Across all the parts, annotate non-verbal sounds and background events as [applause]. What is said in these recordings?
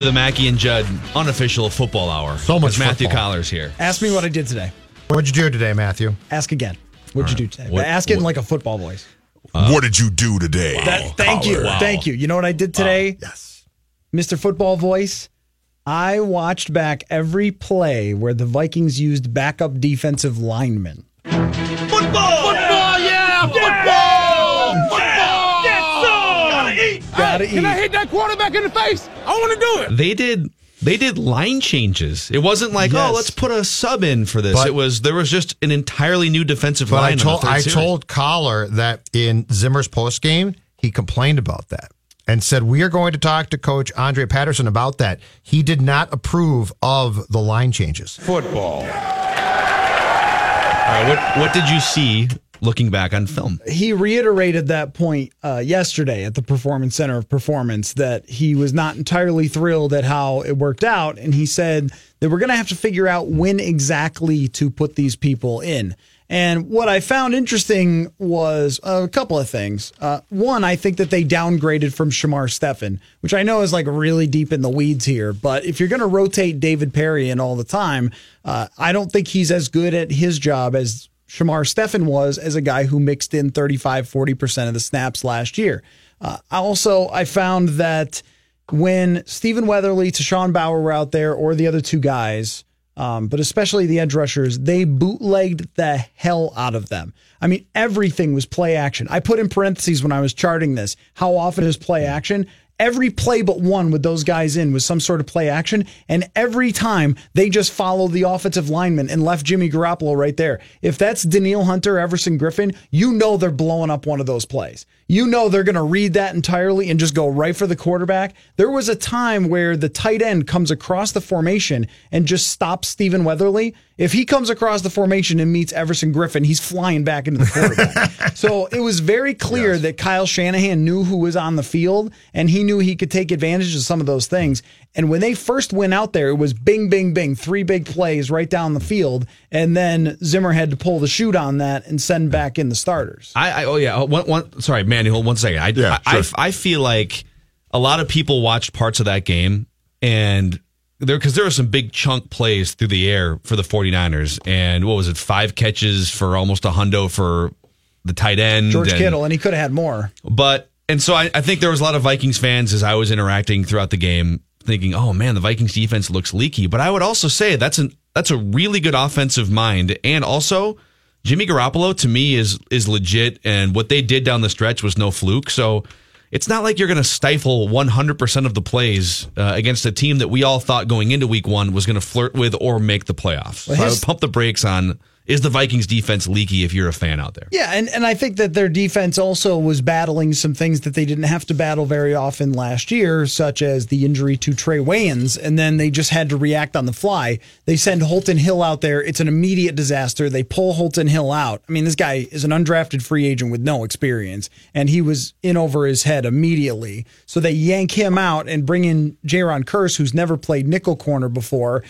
The Mackey and Judd unofficial football hour. So much Matthew football. Coller's here. Ask me what I did today. What'd you do today, Matthew? Ask again. What'd you do today? What- But ask it in what- like a football voice. what did you do today? That, thank you. Wow. Thank you. You know what I did today? Yes. Mr. Football Voice? I watched back every play where the Vikings used backup defensive linemen. Gotta eat. Can I hit that quarterback in the face? I want to do it. They did they did line changes. It wasn't like, oh, Yes. oh, let's put a sub in for this. But- it was there was just an entirely new defensive But line. I on the told third I series. told Coller that in Zimmer's post game, he complained about that and said we are going to talk to Coach Andre Patterson about that. He did not approve of the line changes. Football. All right, what what did you see looking back on film? he reiterated that point uh, yesterday at the Performance Center of Performance that he was not entirely thrilled at how it worked out. And he said that we're going to have to figure out when exactly to put these people in. And what I found interesting was a couple of things. Uh, one, I think that they downgraded from Shamar Stephen, which I know is like really deep in the weeds here. But if you're going to rotate David Perry in all the time, uh, I don't think he's as good at his job as Shamar Stephen was as a guy who mixed in 35, 40% of the snaps last year. Uh, also, I found that when Stephen Weatherly, Tashawn Bower were out there, or the other two guys, um, but especially the edge rushers, they bootlegged the hell out of them. I mean, everything was play action. I put in parentheses when I was charting this how often is play action? Every play but one with those guys in was some sort of play action. And every time they just followed the offensive lineman and left Jimmy Garoppolo right there. If that's Danielle Hunter, Everson Griffen, you know they're blowing up one of those plays. You know they're going to read that entirely and just go right for the quarterback. There was a time where the tight end comes across the formation and just stops Stephen Weatherly. If he comes across the formation and meets Everson Griffen, he's flying back into the quarterback. [laughs] so it was very clear that Kyle Shanahan knew who was on the field and he knew he could take advantage of some of those things. And when they first went out there, it was bing, bing, bing, three big plays right down the field. And then Zimmer had to pull the chute on that and send back in the starters. I, I oh yeah, oh, one, one sorry, Manny, hold one second. I, Yeah, I, sure. I I feel like a lot of people watched parts of that game and there because there were some big chunk plays through the air for the 49ers and what was it five catches for almost a hundo for the tight end George and- Kittle, and he could have had more. but and so I, I think there was a lot of Vikings fans as I was interacting throughout the game thinking, oh man, the Vikings defense looks leaky. But I would also say that's an that's a really good offensive mind. And also Jimmy Garoppolo to me is is legit and what they did down the stretch was no fluke. So it's not like you're going to stifle 100% of the plays uh, against a team that we all thought going into week one was going to flirt with or make the playoffs. So I would pump the brakes on is the Vikings defense leaky if you're a fan out there. Yeah, and, and I think that their defense also was battling some things that they didn't have to battle very often last year, such as the injury to Trae Waynes, and then they just had to react on the fly. They send Holton Hill out there. It's an immediate disaster. They pull Holton Hill out. I mean, this guy is an undrafted free agent with no experience, and he was in over his head immediately. So they yank him out and bring in Jayron Kearse, who's never played nickel corner before.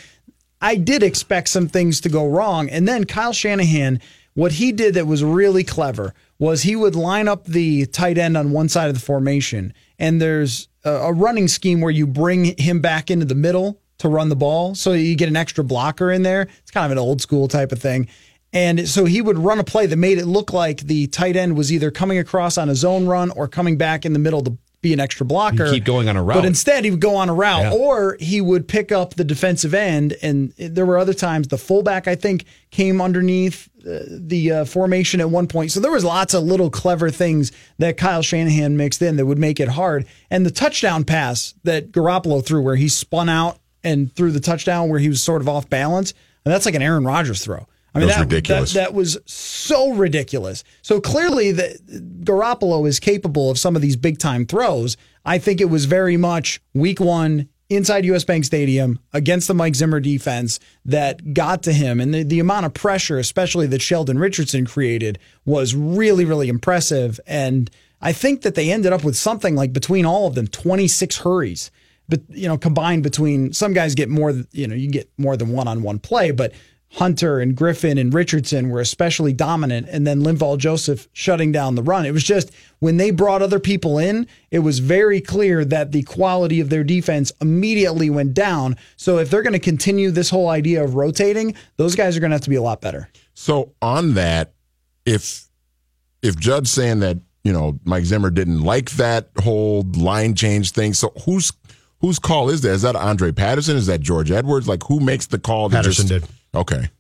I did expect some things to go wrong. And then Kyle Shanahan, what he did that was really clever was he would line up the tight end on one side of the formation, and there's a, a running scheme where you bring him back into the middle to run the ball. So you get an extra blocker in there. It's kind of an old school type of thing. And so he would run a play that made it look like the tight end was either coming across on a zone run or coming back in the middle to be an extra blocker. He'd keep going on a route. But instead, he would go on a route, Yeah. or he would pick up the defensive end. And there were other times the fullback, I think, came underneath uh, the uh, formation at one point. So there was lots of little clever things that Kyle Shanahan mixed in that would make it hard. And the touchdown pass that Garoppolo threw, where he spun out and threw the touchdown where he was sort of off balance, and that's like an Aaron Rodgers throw. I mean, That was ridiculous. That, that was so ridiculous. So clearly, the Garoppolo is capable of some of these big time throws. I think it was very much week one inside US Bank Stadium against the Mike Zimmer defense that got to him. And the, the amount of pressure, especially that Sheldon Richardson created, was really, really impressive. And I think that they ended up with something like between all of them, 26 hurries. But, you know, combined between some guys get more, you know, you get more than one on one play, but Hunter and Griffen and Richardson were especially dominant, and then Linval Joseph shutting down the run. It was just when they brought other people in, it was very clear that the quality of their defense immediately went down. So if they're going to continue this whole idea of rotating, those guys are going to have to be a lot better. So on that, if if Judd's saying that you know Mike Zimmer didn't like that whole line change thing, so whose whose call is that? Is that Andre Patterson? Is that George Edwards? Like who makes the call? Patterson just- did. Okay.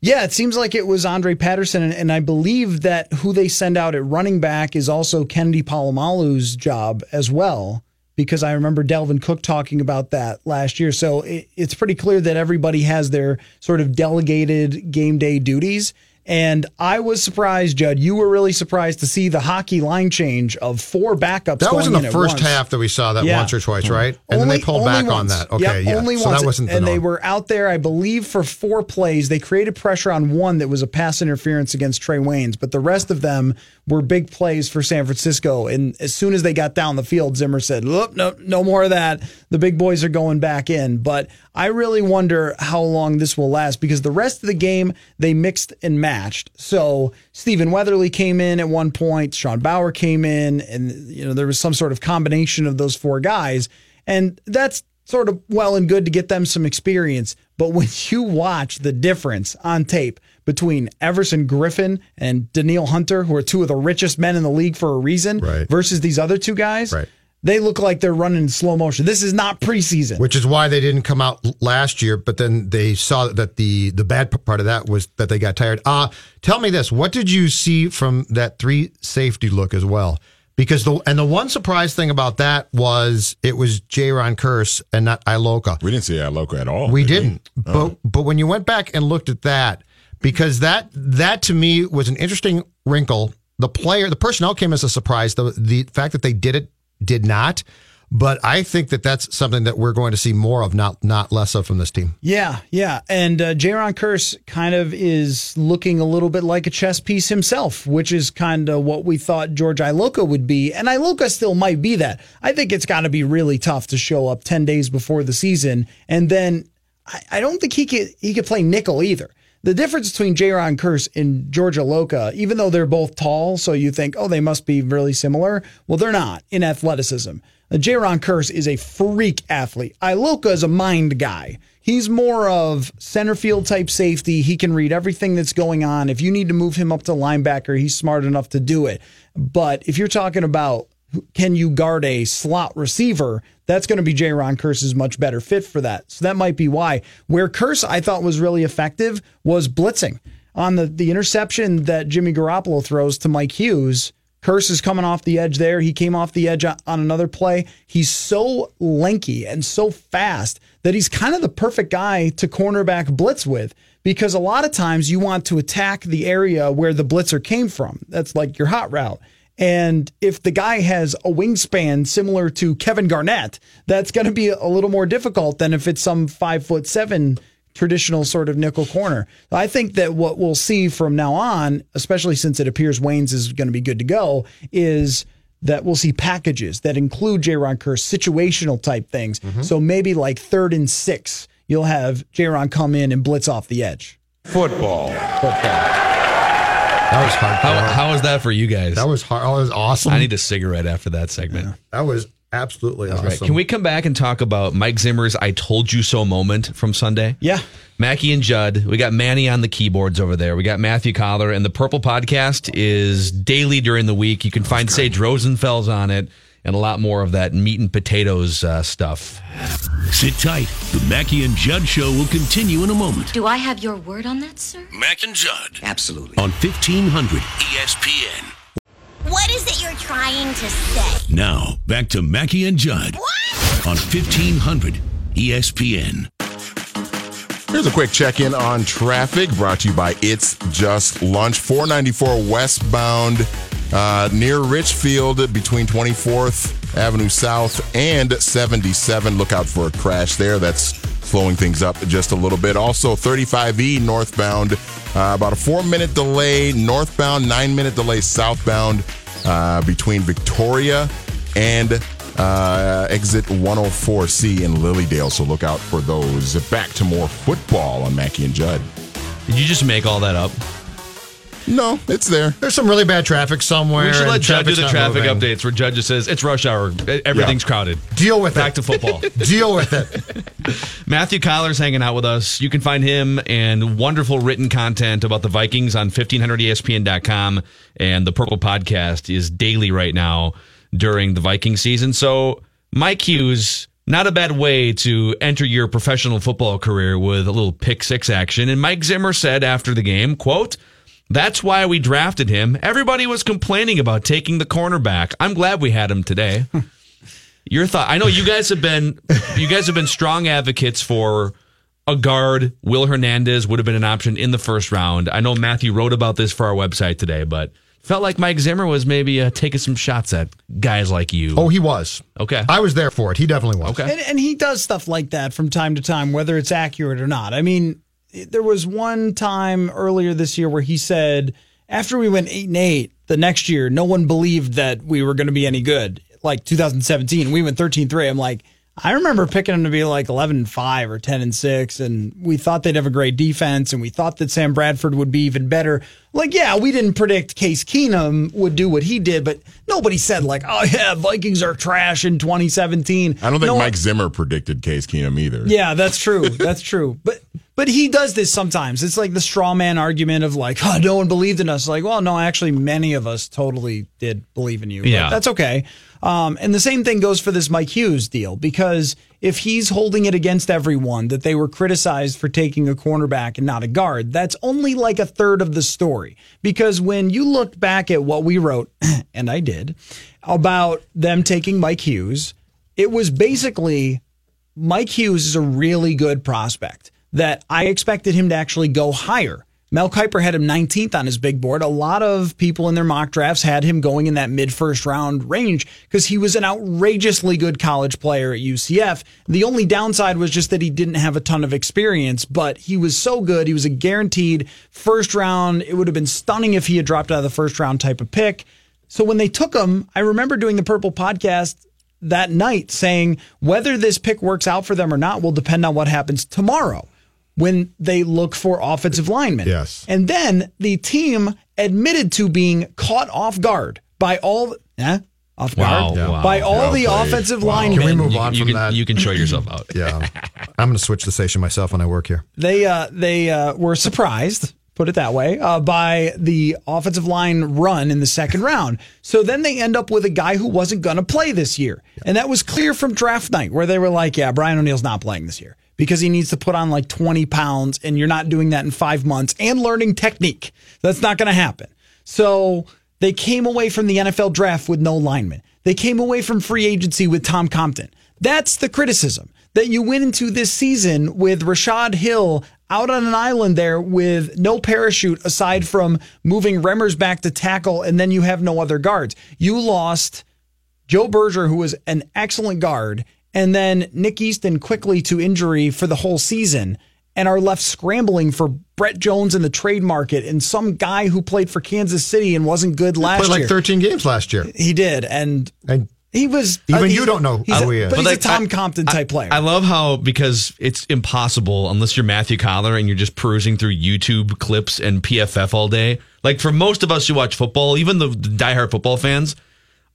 Yeah, it seems like it was Andre Patterson, and, and I believe that who they send out at running back is also Kennedy Polamalu's job as well, because I remember Dalvin Cook talking about that last year. So it, it's pretty clear that everybody has their sort of delegated game day duties. And I was surprised, Judd. You were really surprised to see the hockey line change of four backups. That was in going the at first once. half that we saw that Yeah. once or twice, hmm. right? And then they pulled only back on that. Okay, Yep, yeah. Only so once. that wasn't the and they were out there, I believe, for four plays. They created pressure on one that was a pass interference against Trae Waynes, but the rest of them were big plays for San Francisco. And as soon as they got down the field, Zimmer said, "Look, no, no more of that. The big boys are going back in." But I really wonder how long this will last because the rest of the game they mixed and matched. So Stephen Weatherly came in at one point, Sean Bower came in, and you know there was some sort of combination of those four guys, and that's sort of well and good to get them some experience. But when [laughs] you watch the difference on tape between Everson Griffen and Danielle Hunter, who are two of the richest men in the league for a reason, Right. versus these other two guys, Right. they look like they're running in slow motion. This is not preseason. Which is why they didn't come out last year, but then they saw that the the bad part of that was that they got tired. Uh tell me this, what did you see from that three safety look as well? Because the and the one surprise thing about that was it was Jayron Kearse and not Iloka. We didn't see Loco at all. We did didn't. But but when you went back and looked at that, because that that to me was an interesting wrinkle. The player, the personnel came as a surprise. The the fact that they did it did not. But I think that that's something that we're going to see more of, not not less of from this team. Yeah, yeah. And uh, Jayron Kearse kind of is looking a little bit like a chess piece himself, which is kind of what we thought George Iloka would be. And Iloka still might be that. I think it's got to be really tough to show up 10 days before the season. And then I, I don't think he could, he could play nickel either. The difference between Jayron Kearse and George Iloka, even though they're both tall, so you think, oh, they must be really similar. Well, they're not in athleticism. Uh, Jayron Kearse is a freak athlete. Iloka is a mind guy. He's more of center field type safety. He can read everything that's going on. If you need to move him up to linebacker, he's smart enough to do it. But if you're talking about can you guard a slot receiver? That's going to be Jayron Kearse's much better fit for that. So that might be why. Where Kearse I thought was really effective was blitzing on the the interception that Jimmy Garoppolo throws to Mike Hughes. Kearse is coming off the edge there. He came off the edge on another play. He's so lanky and so fast that he's kind of the perfect guy to cornerback blitz with because a lot of times you want to attack the area where the blitzer came from. That's like your hot route. And if the guy has a wingspan similar to Kevin Garnett, that's going to be a little more difficult than if it's some five foot seven traditional sort of nickel corner. I think that what we'll see from now on, especially since it appears Waynes is going to be good to go, is that we'll see packages that include Jayron Kearse situational type things. Mm-hmm. So maybe like third and six, you'll have Jayron come in and blitz off the edge. Football. Football. That was hard. How, how was that for you guys? that was hard. Oh, That was awesome. I need a cigarette after that segment. that was absolutely awesome. Right. Can we come back and talk about Mike Zimmer's I told you so moment from Sunday? Yeah. Mackey and Judd. We got Manny on the keyboards over there. We got Matthew Coller, and the Purple Podcast is daily during the week. You can find Sage Rosenfels on it. And a lot more of that meat and potatoes uh, stuff. Sit tight. The Mackey and Judd show will continue in a moment Do I have your word on that, sir? Mack and Judd Absolutely. on 1500 ESPN. What is it you're trying to say? Now, back to Mackey and Judd on 1500 ESPN. Here's a quick check in on traffic brought to you by It's Just Lunch. 494 westbound uh, near Richfield between 24th Avenue South and 77. Look out for a crash there. That's slowing things up just a little bit. Also, 35E northbound, uh, about a four minute delay northbound, nine minute delay southbound uh, between Victoria and uh, exit 104C in Lilydale. So look out for those. Back to more football on Mackey and Judd. Did you just make all that up? No, it's there. There's some really bad traffic somewhere. We should let and Judd do the traffic moving. updates where Judd just says it's rush hour, everything's Yeah. crowded. Deal with Back it. Back to football. [laughs] Deal with it. [laughs] Matthew Coller's hanging out with us. You can find him and wonderful written content about the Vikings on 1500ESPN.com. And the Purple Podcast is daily right now during the Viking season. So, Mike Hughes, not a bad way to enter your professional football career with a little pick six action. And Mike Zimmer said after the game, quote, that's why we drafted him. Everybody was complaining about taking the cornerback. I'm glad we had him today. [laughs] Your thought? I know you guys have been you guys have been strong advocates for a guard. Will Hernandez would have been an option in the first round. I know Matthew wrote about this for our website today, but felt like Mike Zimmer was maybe uh, taking some shots at guys like you. Oh, he was. okay. I was there for it. He definitely was. Okay. And, and he does stuff like that from time to time, whether it's accurate or not. I mean, there was one time earlier this year where he said after we went eight and eight, the next year, no one believed that we were going to be any good. Like 2017, we went 13-3. I'm like, I remember picking them to be like 11 and 5 or 10 and 6 and we thought they'd have a great defense and we thought that Sam Bradford would be even better. Like yeah, we didn't predict Case Keenum would do what he did, but nobody said like, "Oh yeah, Vikings are trash in 2017." I don't think No one- Mike Zimmer predicted Case Keenum either. yeah, that's true. That's true. But but he does this sometimes. It's like the straw man argument of like, oh, no one believed in us. Like, well, no, actually, many of us totally did believe in you. Yeah. that's okay. Um, and the same thing goes for this Mike Hughes deal because if he's holding it against everyone that they were criticized for taking a cornerback and not a guard, that's only like a third of the story. Because when you look back at what we wrote, [clears throat] and I did, about them taking Mike Hughes, it was basically Mike Hughes is a really good prospect that I expected him to actually go higher. Mel Kiper had him 19th on his big board. A lot of people in their mock drafts had him going in that mid first round range because he was an outrageously good college player at UCF. The only downside was just that he didn't have a ton of experience, but he was so good. He was a guaranteed first round. It would have been stunning if he had dropped out of the first round type of pick. So when they took him, I remember doing the Purple podcast that night saying whether this pick works out for them or not will depend on what happens tomorrow when they look for offensive linemen. Yes. And then the team admitted to being caught off guard by all eh, off Wow, guard wow. by all Well the played. offensive Wow. linemen. Can we move you, on you from can that? you can show yourself out. [laughs] Yeah. I'm going to switch the station myself when I work here. they uh, they uh, were surprised, put it that way, uh, by the offensive line run in the second round. So then they end up with a guy who wasn't going to play this year, and that was clear from draft night, where they were like, "Yeah, Brian O'Neill's not playing this year." Because he needs to put on like 20 pounds, and you're not doing that in five months and learning technique. That's not going to happen. So they came away from the NFL draft with no linemen. They came away from free agency with Tom Compton. That's the criticism that you went into this season with Rashod Hill out on an island there with no parachute aside from moving Remmers back to tackle, and then you have no other guards. You lost Joe Berger, who was an excellent guard, and then Nick Easton quickly to injury for the whole season, and are left scrambling for Brett Jones in the trade market and some guy who played for Kansas City and wasn't good last Played like 13 games last year. He did, and And he was Even uh, you don't know he's who a, he is. But, But he's like, a Tom I- Compton type player. I love how because it's impossible unless you're Matthew Coller and you're just perusing through YouTube clips and PFF all day. Like for most of us who watch football, even the, the diehard football fans,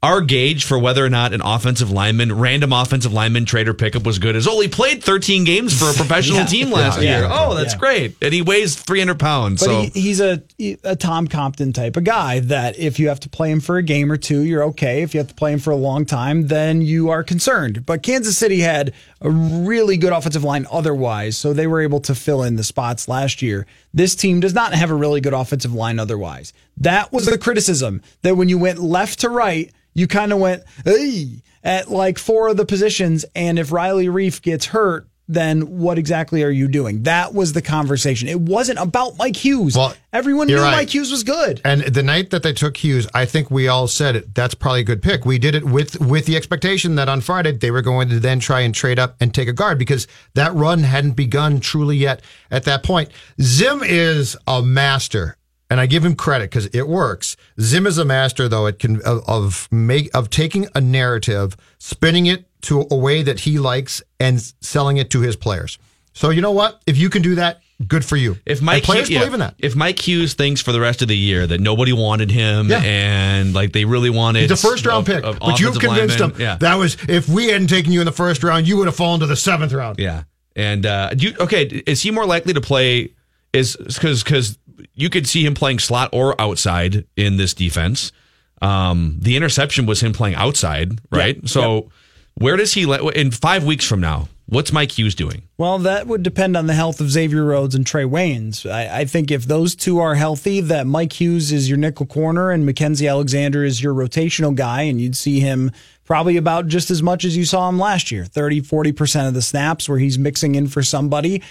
our gauge for whether or not an offensive lineman, random offensive lineman trade or pickup was good is oh, he played 13 games for a professional [laughs] Yeah. team last Yeah. year. Yeah. Oh, that's great. And he weighs 300 pounds. But so he, he's a a Tom Compton type of guy that if you have to play him for a game or two, you're okay. If you have to play him for a long time, then you are concerned. But Kansas City had a really good offensive line otherwise, so they were able to fill in the spots last year. This team does not have a really good offensive line otherwise. That was the criticism that when you went left to right, you kind of went hey, at like four of the positions, and if Riley Reiff gets hurt, then what exactly are you doing? That was the conversation. It wasn't about Mike Hughes. Well, Everyone knew right. Mike Hughes was good. And the night that they took Hughes, I think we all said it. That's probably a good pick. We did it with with the expectation that on Friday they were going to then try and trade up and take a guard because that run hadn't begun truly yet at that point. Zim is a master, and I give him credit because it works. Zim is a master, though, it can of, of make of taking a narrative, spinning it to a way that he likes, and selling it to his players. So you know what? If you can do that, good for you. If Mike and players Hughes, believe in that. If Mike Hughes thinks for the rest of the year that nobody wanted him Yeah. and like they really wanted He's a first round pick, but you've convinced lineman, him Yeah, that was if we hadn't taken you in the first round, you would have fallen to the seventh round. yeah. And uh, do you, okay, is he more likely to play? Is because because you could see him playing slot or outside in this defense. Um, the interception was him playing outside, right? So where does he let in five weeks from now? What's Mike Hughes doing? Well, that would depend on the health of Xavier Rhodes and Trae Waynes. I, I think if those two are healthy, that Mike Hughes is your nickel corner and Mackensie Alexander is your rotational guy, and you'd see him probably about just as much as you saw him last year 30, 40% of the snaps where he's mixing in for somebody.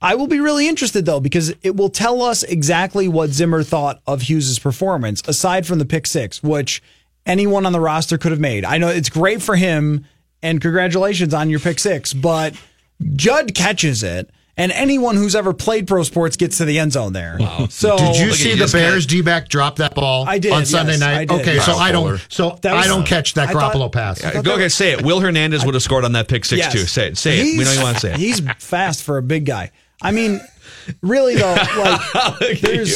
I will be really interested though, because it will tell us exactly what Zimmer thought of Hughes' performance, aside from the pick six, which anyone on the roster could have made. I know it's great for him, and congratulations on your pick six, but Judd catches it, and anyone who's ever played pro sports gets to the end zone there. Wow. [laughs] So Did you see the just Bears D back drop that ball I did, on Sunday yes, night? I did. Okay, so Kyle I don't so was- I don't catch that I thought- Garoppolo pass. Uh, Go ahead, say it. Will Hernandez would have scored on that pick six Yes. too. Say it. Say it. We He's- know you want to say it. He's fast for a big guy. I mean, really though, [laughs] like there's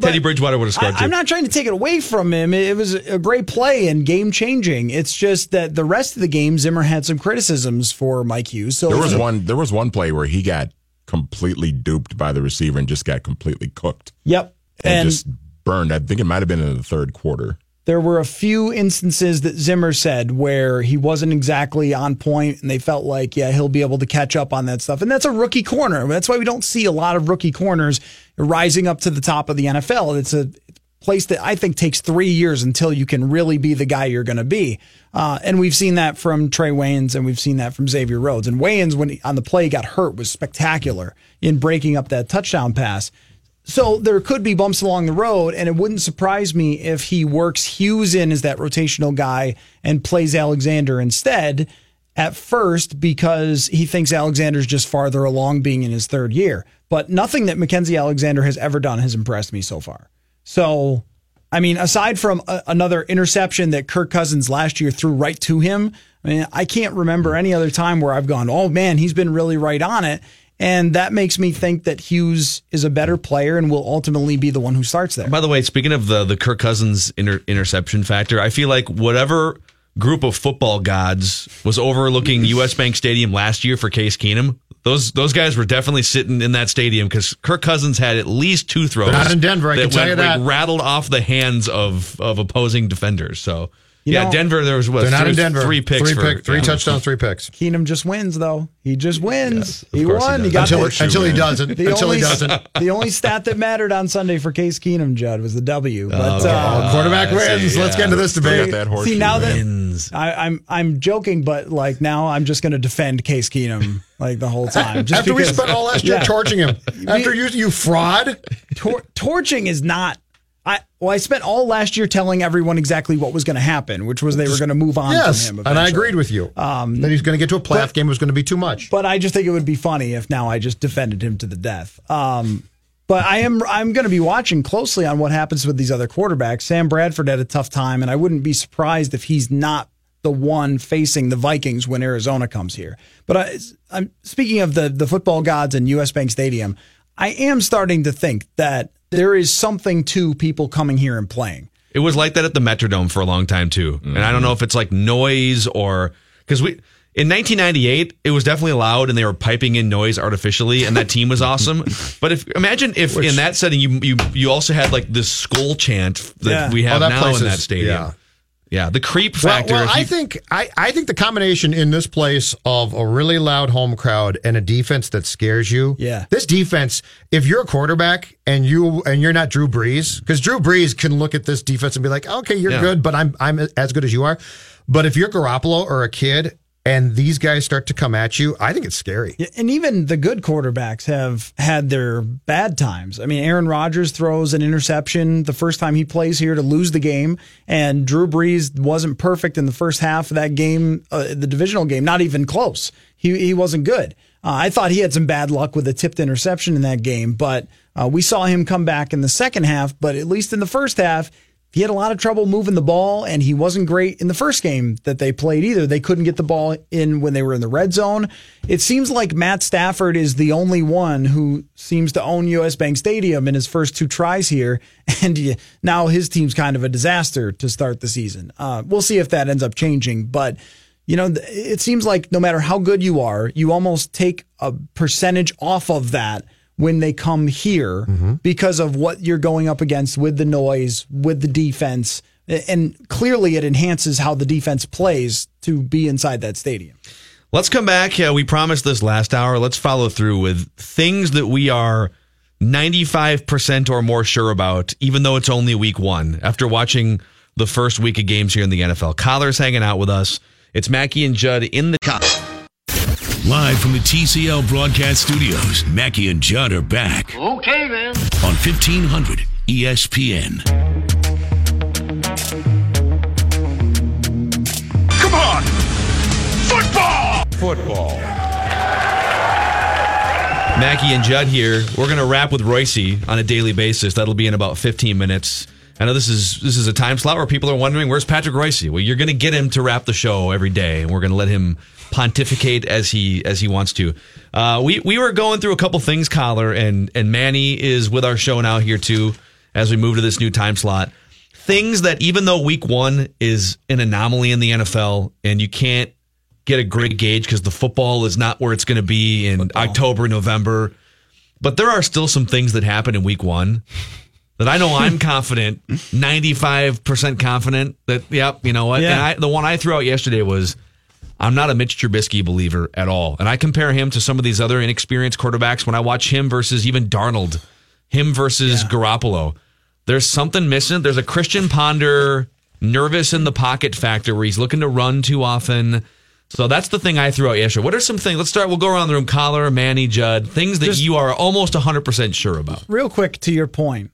Teddy Bridgewater would have scored I, too. I'm not trying to take it away from him. It was a great play and game changing. It's just that the rest of the game, Zimmer had some criticisms for Mike Hughes. So There was one. There was one play where he got completely duped by the receiver and just got completely cooked Yep. and, And, just burned. I think it might have been in the third quarter. There were a few instances that Zimmer said where he wasn't exactly on point and they felt like, yeah, he'll be able to catch up on that stuff. And that's a rookie corner. That's why we don't see a lot of rookie corners rising up to the top of the NFL. It's a place that I think takes three years until you can really be the guy you're going to be. Uh, and we've seen that from Trae Waynes and we've seen that from Xavier Rhodes. And Waynes, when he, on the play got hurt, was spectacular in breaking up that touchdown pass. So there could be bumps along the road, and it wouldn't surprise me if he works Hughes in as that rotational guy and plays Alexander instead at first because he thinks Alexander's just farther along being in his third year. But nothing that Mackensie Alexander has ever done has impressed me so far. So, I mean, aside from a, another interception that Kirk Cousins last year threw right to him, I mean, I can't remember any other time where I've gone, oh man, he's been really right on it. And that makes me think that Hughes is a better player and will ultimately be the one who starts there. By the way, speaking of the the Kirk Cousins inter- interception factor, I feel like whatever group of football gods was overlooking [laughs] U.S. Bank Stadium last year for Case Keenum, those those guys were definitely sitting in that stadium because Kirk Cousins had at least two throws. They're not in Denver, I can tell you went- that. rattled off the hands of of opposing defenders. So You yeah, know, Denver. There was what They're not three, in Denver. Three picks, three, for, three yeah. touchdowns, three picks. Keenum just wins, though. He just wins. of he course he won. He, got Until, the, until he doesn't. the until only, he doesn't. [laughs] the only stat that mattered on Sunday for Case Keenum, Judd, was the W. But Oh, uh, Quarterback I see, wins. Let's get into this Forget debate. that horseshoe. See now that. Wins. I, I'm I'm joking, but like now I'm just going to defend Case Keenum like the whole time. Just After we spent all last year Yeah. torching him. After you, you fraud. Tor- torching is not. I well, I spent all last year telling everyone exactly what was going to happen, which was they were going to move on Yes, from him. and I agreed with you. Um, that he's going to get to a playoff game was going to be too much. But I just think it would be funny if now I just defended him to the death. Um, but I am I'm going to be watching closely on what happens with these other quarterbacks. Sam Bradford had a tough time, and I wouldn't be surprised if he's not the one facing the Vikings when Arizona comes here. But I, I'm speaking of the the football gods and U.S. Bank Stadium. I am starting to think that there is something to people coming here and playing. It was like that at the Metrodome for a long time too. And I don't mm-hmm. know if it's like noise or because we in 1998 it was definitely loud and they were piping in noise artificially and that team was awesome. [laughs] But if imagine if in that setting you you you also had like this skull chant that Yeah. we have Oh, that now place in that stadium. yeah. Yeah, the creep factor. well, if I think I, I think the combination in this place of a really loud home crowd and a defense that scares you. Yeah. This defense, if you're a quarterback and you and you're not Drew Brees, because Drew Brees can look at this defense and be like, okay, you're Yeah. good, but I'm I'm as good as you are. But if you're Garoppolo or a kid and these guys start to come at you, I think it's scary. Yeah, And even the good quarterbacks have had their bad times. I mean, Aaron Rodgers throws an interception the first time he plays here to lose the game, and Drew Brees wasn't perfect in the first half of that game, uh, the divisional game, not even close. He he wasn't good. Uh, I thought he had some bad luck with a tipped interception in that game, but uh, we saw him come back in the second half. But at least in the first half, he had a lot of trouble moving the ball, and he wasn't great in the first game that they played either. They couldn't get the ball in when they were in the red zone. It seems like Matt Stafford is the only one who seems to own US Bank Stadium in his first two tries here, [laughs] and now his team's kind of a disaster to start the season. Uh, we'll see if that ends up changing, but. You know, it seems like no matter how good you are, you almost take a percentage off of that when they come here mm-hmm. because of what you're going up against with the noise, with the defense. And clearly it enhances how the defense plays to be inside that stadium. Let's come back. Yeah, we promised this last hour. Let's follow through with things that we are 95% or more sure about, even though it's only week one, after watching the first week of games here in the NFL. Coller's hanging out with us. It's Mackey and Judd in the car. Live from the TCL broadcast studios, Mackey and Judd are back Okay, then. on E 1500 ESPN. Come on. Football. Football. Mackey and Judd here. We're going to wrap with Royce on a daily basis. That'll be in about 15 minutes. I know this is this is a time slot where people are wondering where's Patrick Royce. Well, you're going to get him to wrap the show every day, and we're going to let him pontificate as he as he wants to. Uh, we we were going through a couple things, Coller, and and Manny is with our show now here too as we move to this new time slot. Things that even though Week One is an anomaly in the NFL, and you can't get a great gauge because the football is not where it's going to be in October, November. But there are still some things that happen in week one that I know I'm confident, 95% confident that, yep, you know what? Yeah. And I, the one I threw out yesterday was I'm not a Mitch Trubisky believer at all. And I compare him to some of these other inexperienced quarterbacks when I watch him versus even Darnold, him versus Garoppolo. There's something missing. There's a Christian Ponder nervous in the pocket factor where he's looking to run too often. So that's the thing I threw out yesterday. What are some things? Let's start. We'll go around the room. Coller, Manny, Judd. Things that Just- you are almost 100% sure about. Real quick to your point,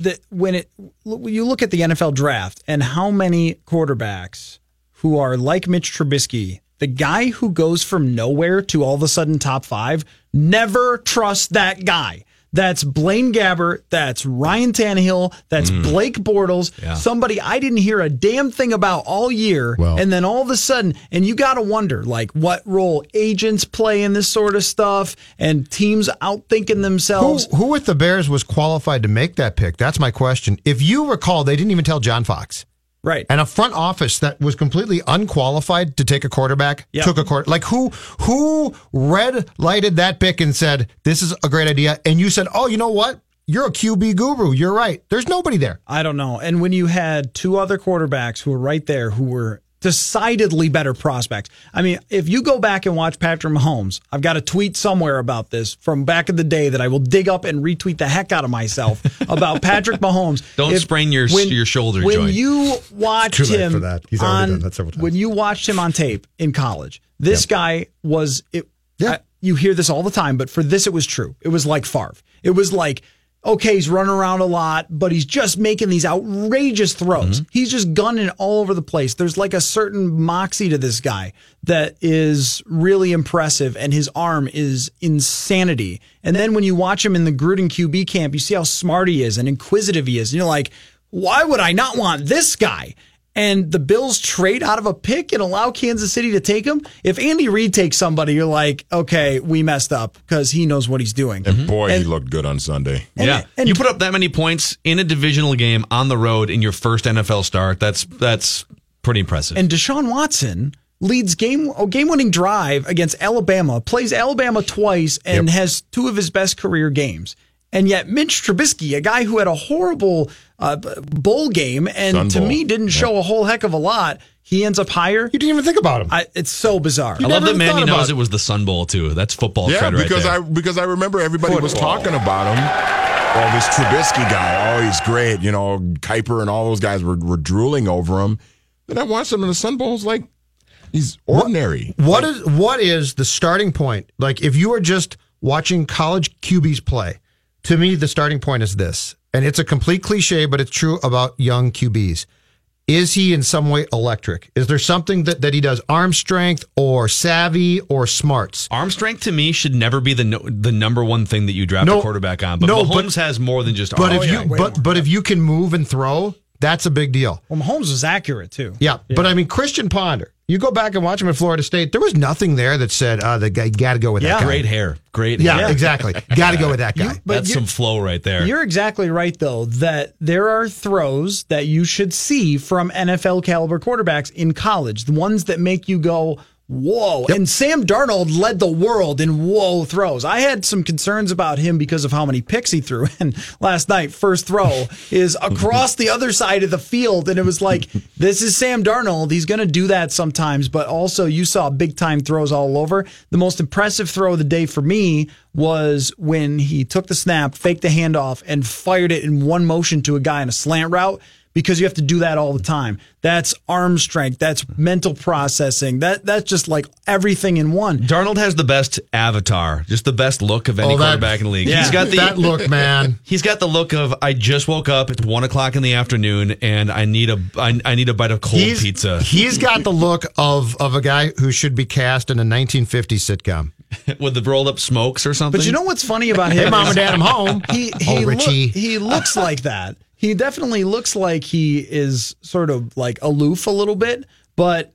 that when it when you look at the NFL draft and how many quarterbacks who are like Mitch Trubisky, the guy who goes from nowhere to all of a sudden top five, never trust that guy. That's Blaine Gabbert. That's Ryan Tannehill. That's mm. Blake Bortles. Yeah. Somebody I didn't hear a damn thing about all year. Well- and then all of a sudden, and you got to wonder, like, what role agents play in this sort of stuff and teams outthinking Who, themselves. who with the Bears was qualified to make that pick? That's my question. If you recall, they didn't even tell John Fox. Right. And a front office that was completely unqualified to take a quarterback Yep. took a quarter. Like who who red lighted that pick and said this is a great idea, and you said, oh, you know what? You're a QB guru. You're right. There's nobody there. I don't know. And when you had two other quarterbacks who were right there who were decidedly better prospects. I mean, if you go back and watch Patrick Mahomes, I've got a tweet somewhere about this from back in the day that I will dig up and retweet the heck out of myself [laughs] about Patrick Mahomes. Don't sprain your- your shoulder When joint. you watched him for that. He's already on, done that several times. when you watched him on tape in college, this guy was it. Yeah. I- you hear this all the time, but for this, it was true. It was like Favre. It was like, okay, he's running around a lot, but he's just making these outrageous throws. Mm-hmm. He's just gunning all over the place. There's like a certain moxie to this guy that is really impressive, and his arm is insanity. And then when you watch him in the Gruden QB camp, you see how smart he is and inquisitive he is. And you're like, why would I not want this guy? And the Bills trade out of a pick and allow Kansas City to take him. If Andy Reid takes somebody, you're like, okay, we messed up because he knows what he's doing. And boy, And- he looked good on Sunday. yeah, and- you put up that many points in a divisional game on the road in your first NFL start. That's that's pretty impressive. And Deshaun Watson leads game a game winning drive against Alabama, plays Alabama twice, and has two of his best career games. And yet, Mitch Trubisky, a guy who had a horrible uh, bowl game and Sun to Bowl. me didn't show a whole heck of a lot, he ends up higher. You didn't even think about him. I, it's so bizarre. I love that even Manny knows about it was the Sun Bowl too. That's football Yeah, cred right because there. I because I remember everybody was talking about him. Oh, this Trubisky guy. Oh, he's great. You know, Kiper and all those guys were, were drooling over him. Then I watched him in the Sun Bowl. It's like he's ordinary. What is what is the starting point? Like if you are just watching college QBs play, to me the starting point is this. And it's a complete cliche, but it's true about young QBs. Is he in some way electric? Is there something that, that he does arm strength or savvy or smarts? Arm strength to me should never be the no, the number one thing that you draft No, a quarterback on. But no, Mahomes but- has more than just But arm if you yeah, way but more. but if you can move and throw, that's a big deal. well, Mahomes was accurate too. Yeah, but I mean Christian Ponder. You go back and watch him at Florida State. There was nothing there that said, "Uh, the guy got to go with that Yeah. guy." Great hair, great. Yeah, hair. exactly. Got to go with that [laughs] guy. but That's you- some flow right there. You're exactly right, though, that there are throws that you should see from NFL caliber quarterbacks in college, the ones that make you go, whoa. And Sam Darnold led the world in whoa throws. I had some concerns about him because of how many picks he threw. [laughs] And last night, first throw is across the other side of the field. And it was like, [laughs] this is Sam Darnold. He's going to do that sometimes. But also, you saw big time throws all over. The most impressive throw of the day for me was when he took the snap, faked the handoff, and fired it in one motion to a guy in a slant route because you have to do that all the time. That's arm strength. That's mental processing. That that's just like everything in one. Darnold has the best avatar, just the best look of any Oh, that- quarterback in the league. Yeah. He's got the that look, man. [laughs] He's got the look of I just woke up. It's one o'clock in the afternoon, and I need a I, I need a bite of cold He's, pizza He's got the look of of a guy who should be cast in a 1950s sitcom. [laughs] with the rolled up smokes or something. But you know what's funny about him? Hey, mom and dad, I'm home. he oh, he, Richie. loo- he looks like that. He definitely looks like he is sort of like aloof a little bit, but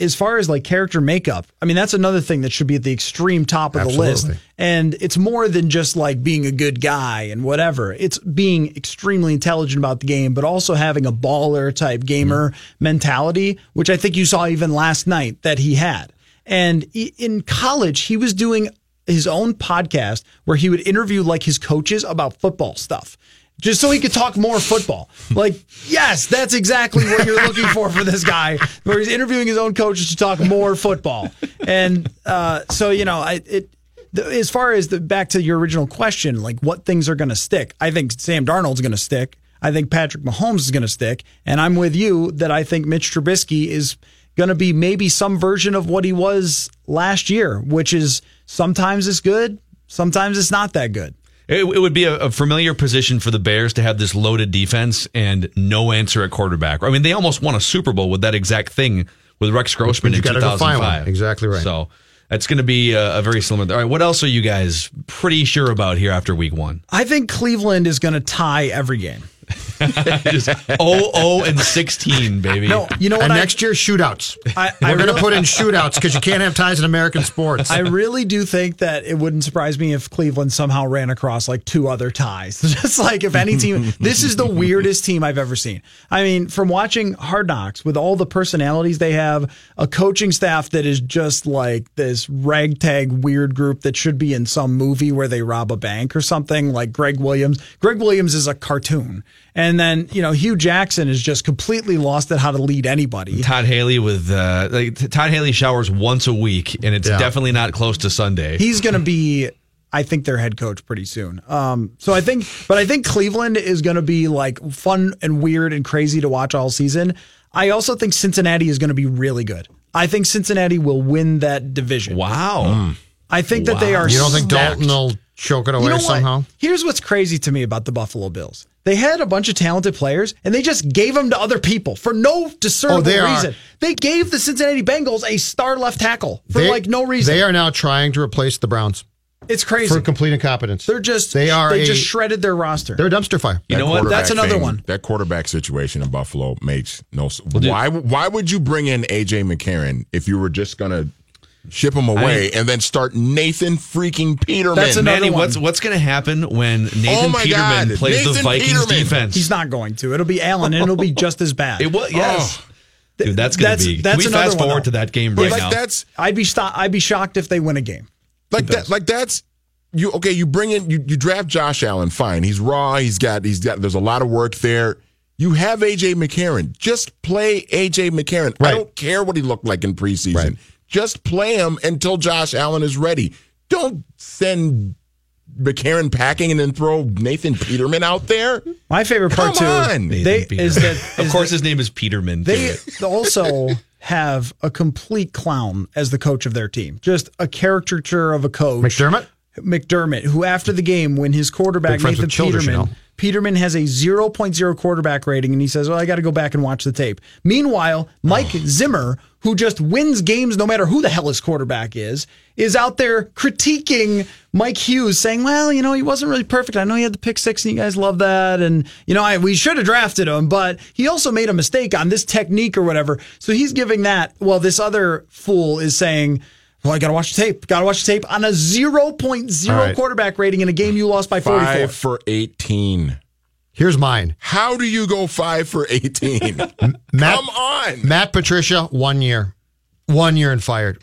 as far as like character makeup, I mean that's another thing that should be at the extreme top of the list. And it's more than just like being a good guy and whatever. It's being extremely intelligent about the game, but also having a baller type gamer mm-hmm. mentality, which I think you saw even last night that he had. And in college, he was doing his own podcast where he would interview like his coaches about football stuff. Just so he could talk more football. Like, yes, that's exactly what you're looking for for this guy, where he's interviewing his own coaches to talk more football. And uh, so, you know, I, it, as far as the back to your original question, like what things are going to stick, I think Sam Darnold's going to stick. I think Patrick Mahomes is going to stick. And I'm with you that I think Mitch Trubisky is going to be maybe some version of what he was last year, which is sometimes it's good, sometimes it's not that good. It, it would be a, a familiar position for the Bears to have this loaded defense and no answer at quarterback. I mean, they almost won a Super Bowl with that exact thing with Rex Grossman in gotta go find 2005. Exactly right. So that's going to be a, a very similar. All right, what else are you guys pretty sure about here after Week One? I think Cleveland is going to tie every game. [laughs] Just 0 and 16, baby. No, you know what? and I, next year, shootouts. I- We're I going to put in shootouts because you can't have ties in American sports. I really do think that it wouldn't surprise me if Cleveland somehow ran across like two other ties. [laughs] Just like if any team, [laughs] this is the weirdest team I've ever seen. I mean, from watching Hard Knocks with all the personalities they have, a coaching staff that is just like this ragtag weird group that should be in some movie where they rob a bank or something like Gregg Williams. Gregg Williams is a cartoon. And then, you know, Hue Jackson is just completely lost at how to lead anybody. Todd Haley with uh, like Todd Haley showers once a week, and it's Yeah. definitely not close to Sunday. he's going [laughs] to be I think their head coach pretty soon. Um, so I think, but I think Cleveland is going to be like fun and weird and crazy to watch all season. I also think Cincinnati is going to be really good. I think Cincinnati will win that division. wow. I think that they are. you don't think stacked. Dalton will choke it away You know what? somehow? Here's what's crazy to me about the Buffalo Bills. They had a bunch of talented players and they just gave them to other people for no discernible Oh, they are- reason. They gave the Cincinnati Bengals a star left tackle for They- like no reason. They are now trying to replace the Browns. It's crazy. for complete incompetence. They're just they are they a, just shredded their roster. they're a dumpster fire. You That know what? That's another thing- one. That quarterback situation in Buffalo makes no. s why? Why would you bring in AJ McCarron if you were just gonna ship him away and then start Nathan freaking Peterman? That's another Manny, one. what's what's going to happen when oh Nathan Oh Peterman God, plays the Vikings Peterman. defense? He's not going to. It'll be Allen, and it'll be [laughs] just as bad. It was yes, Oh. dude. That's going to That's- be. that's Can we another fast one, forward though. to that game right like now? that's I'd be sto- I'd be shocked if they win a game. like that. Like that's you. Okay, you bring in you, you draft Josh Allen. Fine, he's raw. He's got he's got. There's a lot of work there. You have AJ McCarron. Just play AJ McCarron. I don't care what he looked like in preseason. Right. Just play him until Josh Allen is ready. Don't send McCarron packing and then throw Nathan Peterman out there. My favorite part Come too on. they, is Peterman. that of course, that his name is Peterman. they [laughs] also have a complete clown as the coach of their team. Just a caricature of a coach. McDermott. McDermott, who after the game, when his quarterback Nathan with Childress, you Peterman. Peterman has a 0.0 quarterback rating, and he says, "Well, I got to go back and watch the tape." Meanwhile, Mike oh. Zimmer, who just wins games no matter who the hell his quarterback is, is out there critiquing Mike Hughes, saying, "Well, you know, he wasn't really perfect. I know he had the pick six, and you guys love that, and you know, I, we should have drafted him, but he also made a mistake on this technique or whatever." So he's giving that. Well, this other fool is saying. Well, I got to watch the tape. Got to watch the tape on a 0.0 All right. quarterback rating in a game you lost by 44. Five for eighteen. Here's mine. How do you go five for eighteen? [laughs] Matt, Come on. Matt Patricia, one year, one year and fired.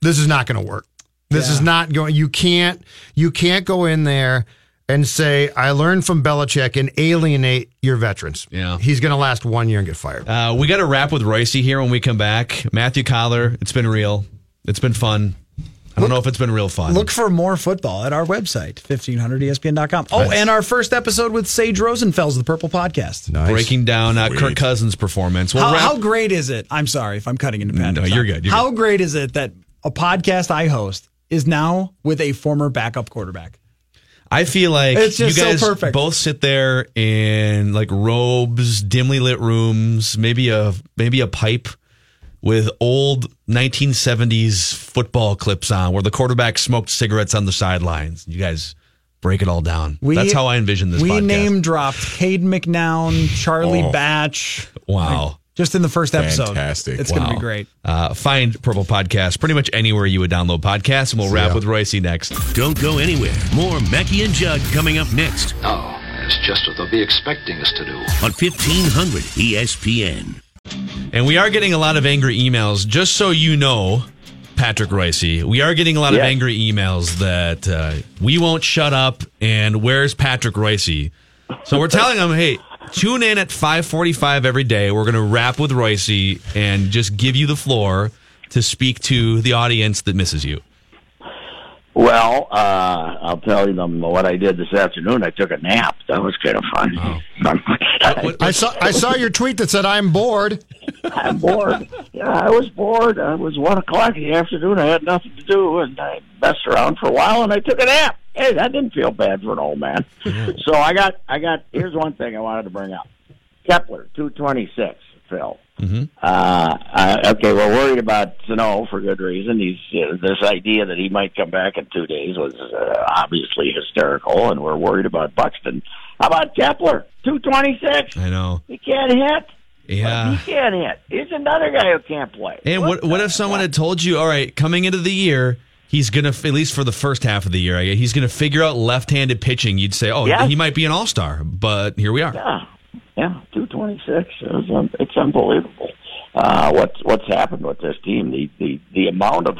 This is not going to work. This is not going. You can't. You can't go in there and say I learned from Belichick and alienate your veterans. Yeah. he's going to last one year and get fired. Uh, we got to wrap with Royce here when we come back. Matthew Coller, it's been real. It's been fun. I don't know if it's been real fun. Look for more football at our website, 1500ESPN.com. Oh, and our first episode with Sage Rosenfels, the Purple Podcast. Nice. breaking down uh, Kirk Cousins' performance. We'll How, wrap- how great is it? I'm sorry if I'm cutting into Pat. No, you're good, you're how great is it that a podcast I host is now with a former backup quarterback? I feel like It's just you so guys perfect. both sit there in like robes, dimly lit rooms, maybe a maybe a pipe with old 1970s football clips on, where the quarterback smoked cigarettes on the sidelines. You guys break it all down. That's how I envision this. We podcast. name dropped Cade McNown, Charlie Oh. Batch. Wow. Just in the first episode. Fantastic. It's going to be great. Uh, find Purple Podcast pretty much anywhere you would download podcasts, and we'll wrap ya. with Royce next. Don't go anywhere. More Mackey and Judd coming up next No, it's just what they'll be expecting us to do. on E 1500 ESPN. And we are getting a lot of angry emails. Just so you know, Patrick Royce, we are getting a lot of angry emails that uh, we won't shut up. And where's Patrick Royce? So we're telling them, hey, tune in at 5:45 every day. We're going to wrap with Royce and just give you the floor to speak to the audience that misses you. Well, uh, I'll tell you them what I did this afternoon. I took a nap. That was kind of fun. [laughs] I saw. I saw your tweet that said I'm bored. [laughs] I'm bored. Yeah, I was bored. It was one o'clock in the afternoon. I had nothing to do, and I messed around for a while, and I took a nap. Hey, that didn't feel bad for an old man. so I got, I got. Here's one thing I wanted to bring up: Kepler, two twenty six, Phil. Uh, uh, okay, we're worried about Sano for good reason. He's uh, this idea that he might come back in two days was uh, obviously hysterical, and we're worried about Buxton. How about Kepler, two twenty six? I know. He can't hit. Yeah. He can't hit. He's another guy who can't play. And what what if someone had told you, all right, coming into the year, he's gonna at least for the first half of the year, he's gonna figure out left-handed pitching. You'd say, oh, Yes. he might be an all-star, but here we are. Yeah, yeah, two twenty six. It's, un- it's unbelievable. Uh, what's what's happened with this team? The the the amount of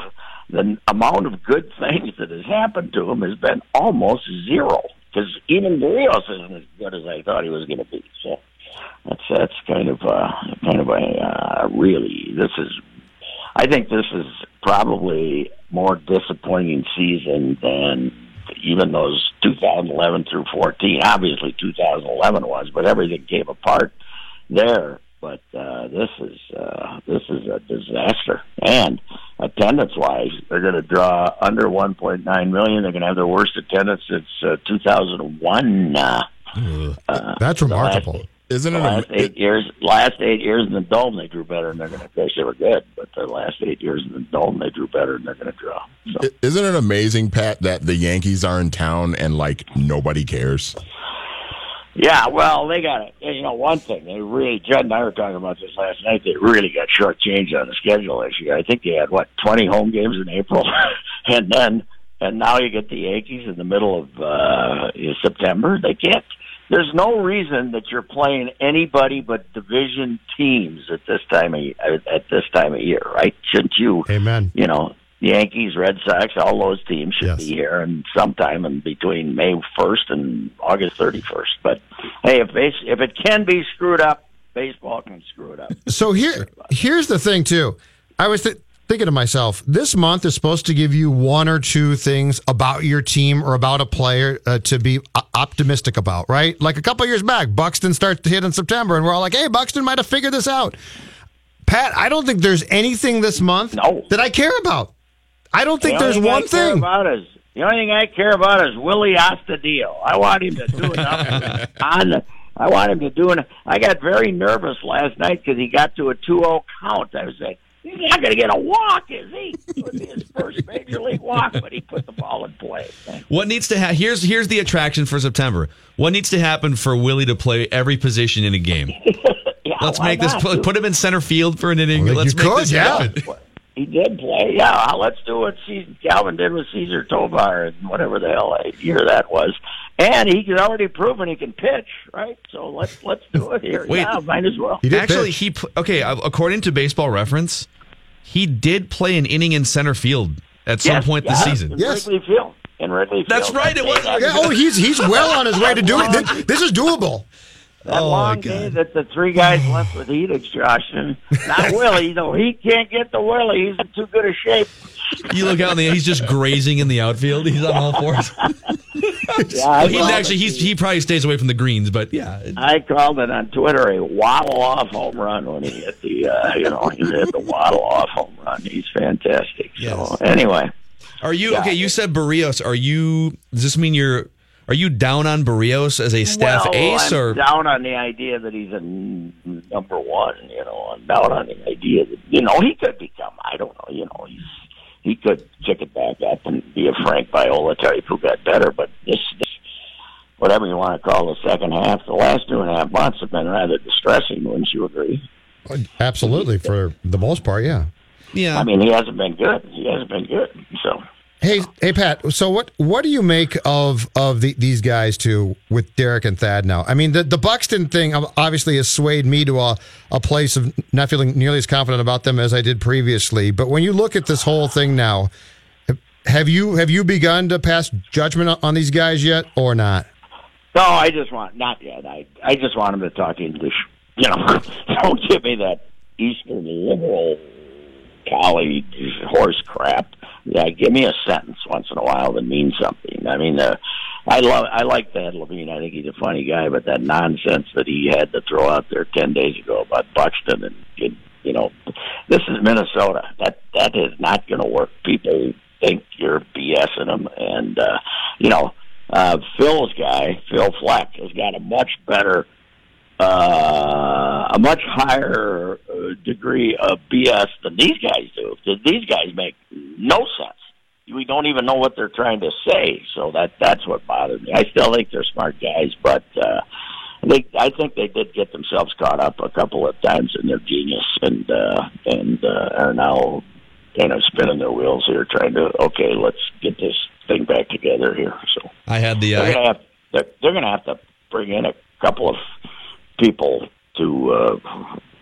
the amount of good things that has happened to him has been almost zero. Because even Berrios isn't as good as I thought he was going to be. So that's that's kind of uh, kind of a uh, really this is. I think this is probably more disappointing season than even those 2011 through 14. Obviously, 2011 was, but everything came apart there. But uh, this is uh, this is a disaster. And attendance wise, they're going to draw under 1.9 million. They're going to have their worst attendance since uh, 2001. Uh, uh, That's remarkable. Isn't it last am- eight years? Last eight years in the dome, they drew better and they're going to fish. They were good, but the last eight years in the dome, they drew better and they're going to draw. So. Isn't it amazing, Pat, that the Yankees are in town and like nobody cares? Yeah, well, they got it. You know, one thing they really. Judd and I were talking about this last night. They really got shortchanged on the schedule this year. I think they had what twenty home games in April, [laughs] and then and now you get the Yankees in the middle of uh September. They can't. There's no reason that you're playing anybody but division teams at this time of at this time of year, right? Shouldn't you? Amen. You know, Yankees, Red Sox, all those teams should Yes. be here and sometime in between May 1st and August 31st. But hey, if if it can be screwed up, baseball can screw it up. So here, here's the thing too. I was th- thinking to myself, this month is supposed to give you one or two things about your team or about a player uh, to be optimistic about, right? Like a couple years back, Buxton starts to hit in September, and we're all like, "Hey, Buxton might have figured this out." Pat, I don't think there's anything this month No. that I care about. I don't think The there's one I thing. about is the only thing I care about is Willie Astudillo. I want him to do [laughs] enough on the. I want him to do enough. I got very nervous last night because he got to a 2-0 count. I was saying. He's not going to get a walk, is he? It would be his first major league walk, but he put the ball in play. What needs to happen? Here's here's the attraction for September. What needs to happen for Willie to play every position in a game? [laughs] Yeah, Let's make this not? put, put him in center field for an inning. Well, Let's you make could, this yeah. happen. [laughs] He did play. Yeah, let's do what Caesar, Calvin did with Cesar Tovar and whatever the hell year that was. And he could already proven he can pitch, right? So let's let's do it here. Wait. yeah, might as well. He Actually, pitch. he okay. uh, According to Baseball Reference, he did play an inning in center field at some Yes, point this season. In Yes. Wrigley Field. In Wrigley Field. That's right, it was- yeah, oh, he's he's well on his way to doing it. This, this is doable. That Oh, long day that the three guys left with heat exhaustion. Not [laughs] Willie, though. He can't get the Willie. He's in too good a shape. You look out and he's just grazing in the outfield. He's on all fours. [laughs] Yeah, I He called actually he's, he probably stays away from the greens, but yeah. I called it on Twitter a waddle off home run when he hit the uh, you know he hit the waddle off home run. He's fantastic. So Yes. anyway, Are you Yeah. okay? You said Berrios. Are you? Does this mean you're? Are you down on Berrios as a staff well, ace I'm or? down on the idea that he's a number one. You know, I'm down on the idea that you know he could become. I don't know. You know, he's he could kick it back up and be a Frank Viola type who got better. But this, this whatever you want to call the second half, the last two and a half months have been rather distressing. Wouldn't you agree? Absolutely, for the most part, yeah. Yeah. I mean, he hasn't been good. He hasn't been good. So. Hey, hey, Pat. So what what do you make of of the, these guys too with Derek and Thad now? I mean, the the Buxton thing obviously has swayed me to a, a place of not feeling nearly as confident about them as I did previously. But when you look at this whole thing now, have you have you begun to pass judgment on these guys yet, or not? No, I just want not yet. I I just want them to talk English. You know, [laughs] don't give me that Eastern liberal college horse crap. Yeah, give me a sentence once in a while that means something. I mean, uh, I love I like Thad Levine. I think he's a funny guy, but that nonsense that he had to throw out there ten days ago about Buxton and and, you know, this is Minnesota. That that is not going to work. People think you're BSing them, and uh, you know, uh, Phil's guy, Phil Fleck, has got a much better uh, a much higher uh, degree of BS than these guys do. These guys make no sense. We don't even know what they're trying to say. So that that's what bothered me. I still think they're smart guys, but uh, they I think they did get themselves caught up a couple of times in their genius, and uh, and uh, are now kind of spinning their wheels here, trying to okay, let's get this thing back together here. So I had the. they're Uh, gonna have they're, they're gonna have to bring in a couple of people to uh,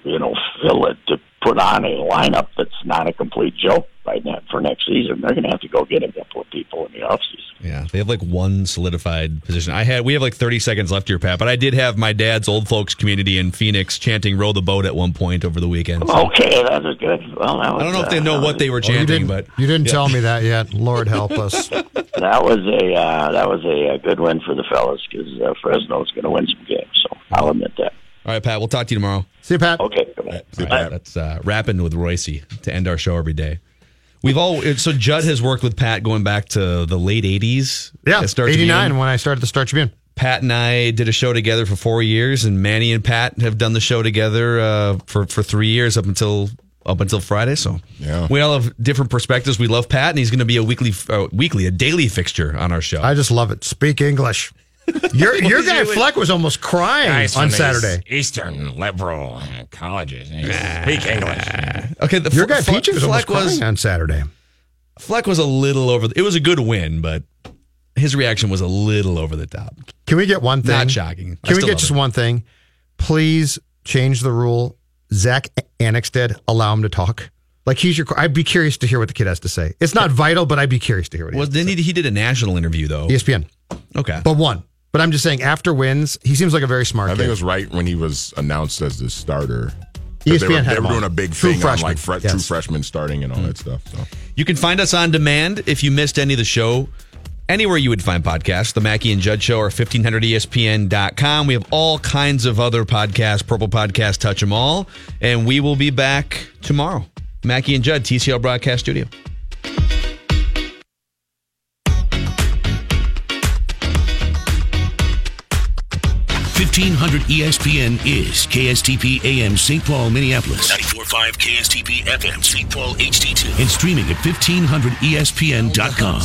you know fill it to put on a lineup that's not a complete joke by net for next season. They're gonna have to go get a couple of people in the offseason. yeah, they have like one solidified position. I had. We have like 30 seconds left here, Pat. But I did have my dad's old folks community in Phoenix chanting "Row the boat" at one point over the weekend. so- Okay, that was good. Well, that was, I don't know if they uh, know that what they were Well, you chanting, but you didn't tell me that yet. Lord help us. [laughs] That was a uh, that was a, a good win for the fellas because uh, Fresno's going to win some games. So I'll admit that. all right, Pat. We'll talk to you tomorrow. See you, Pat. Okay, goodbye. All right, that's uh, wrapping with Royce to end our show every day. We've all so Judd has worked with Pat going back to the late '80s. Yeah, at Star eighty nine Tribune. when I started the Star Tribune. Pat and I did a show together for four years, and Manny and Pat have done the show together uh, for for three years up until up until Friday. So Yeah. we all have different perspectives. We love Pat, and he's going to be a weekly, uh, weekly, a daily fixture on our show. I just love it. Speak English. Your [laughs] your guy Fleck was almost crying Guys on Saturday. Eastern liberal colleges. Ah. Speak English. okay, the Your Fle- guy Fle- Peachy was almost Fleck was crying on Saturday. Fleck was a little over. The, it was a good win, but his reaction was a little over the top. Can we get one thing? Not shocking. Can we get just it. one thing? Please change the rule. Zack Annexstad, allow him to talk. Like he's your. I'd be curious to hear what the kid has to say. It's not vital, but I'd be curious to hear what he Was has then he, he did a national interview though. ESPN, Okay. but one. But I'm just saying, after wins, he seems like a very smart guy. I kid. think it was right when he was announced as the starter. ESPN they were, had they were doing a big True thing on freshman. like fre- Yes. true freshmen starting and all that mm. stuff. So You can find us on demand if you missed any of the show. Anywhere you would find podcasts, the Mackey and Judd Show or 1500ESPN.com. We have all kinds of other podcasts, Purple Podcast, touch them all. And we will be back tomorrow. Mackey and Judd, TCL Broadcast Studio. Fifteen hundred ESPN is KSTP AM St. Paul, Minneapolis. 94.5 KSTP FM St. Paul HD2. And streaming at 1500ESPN.com.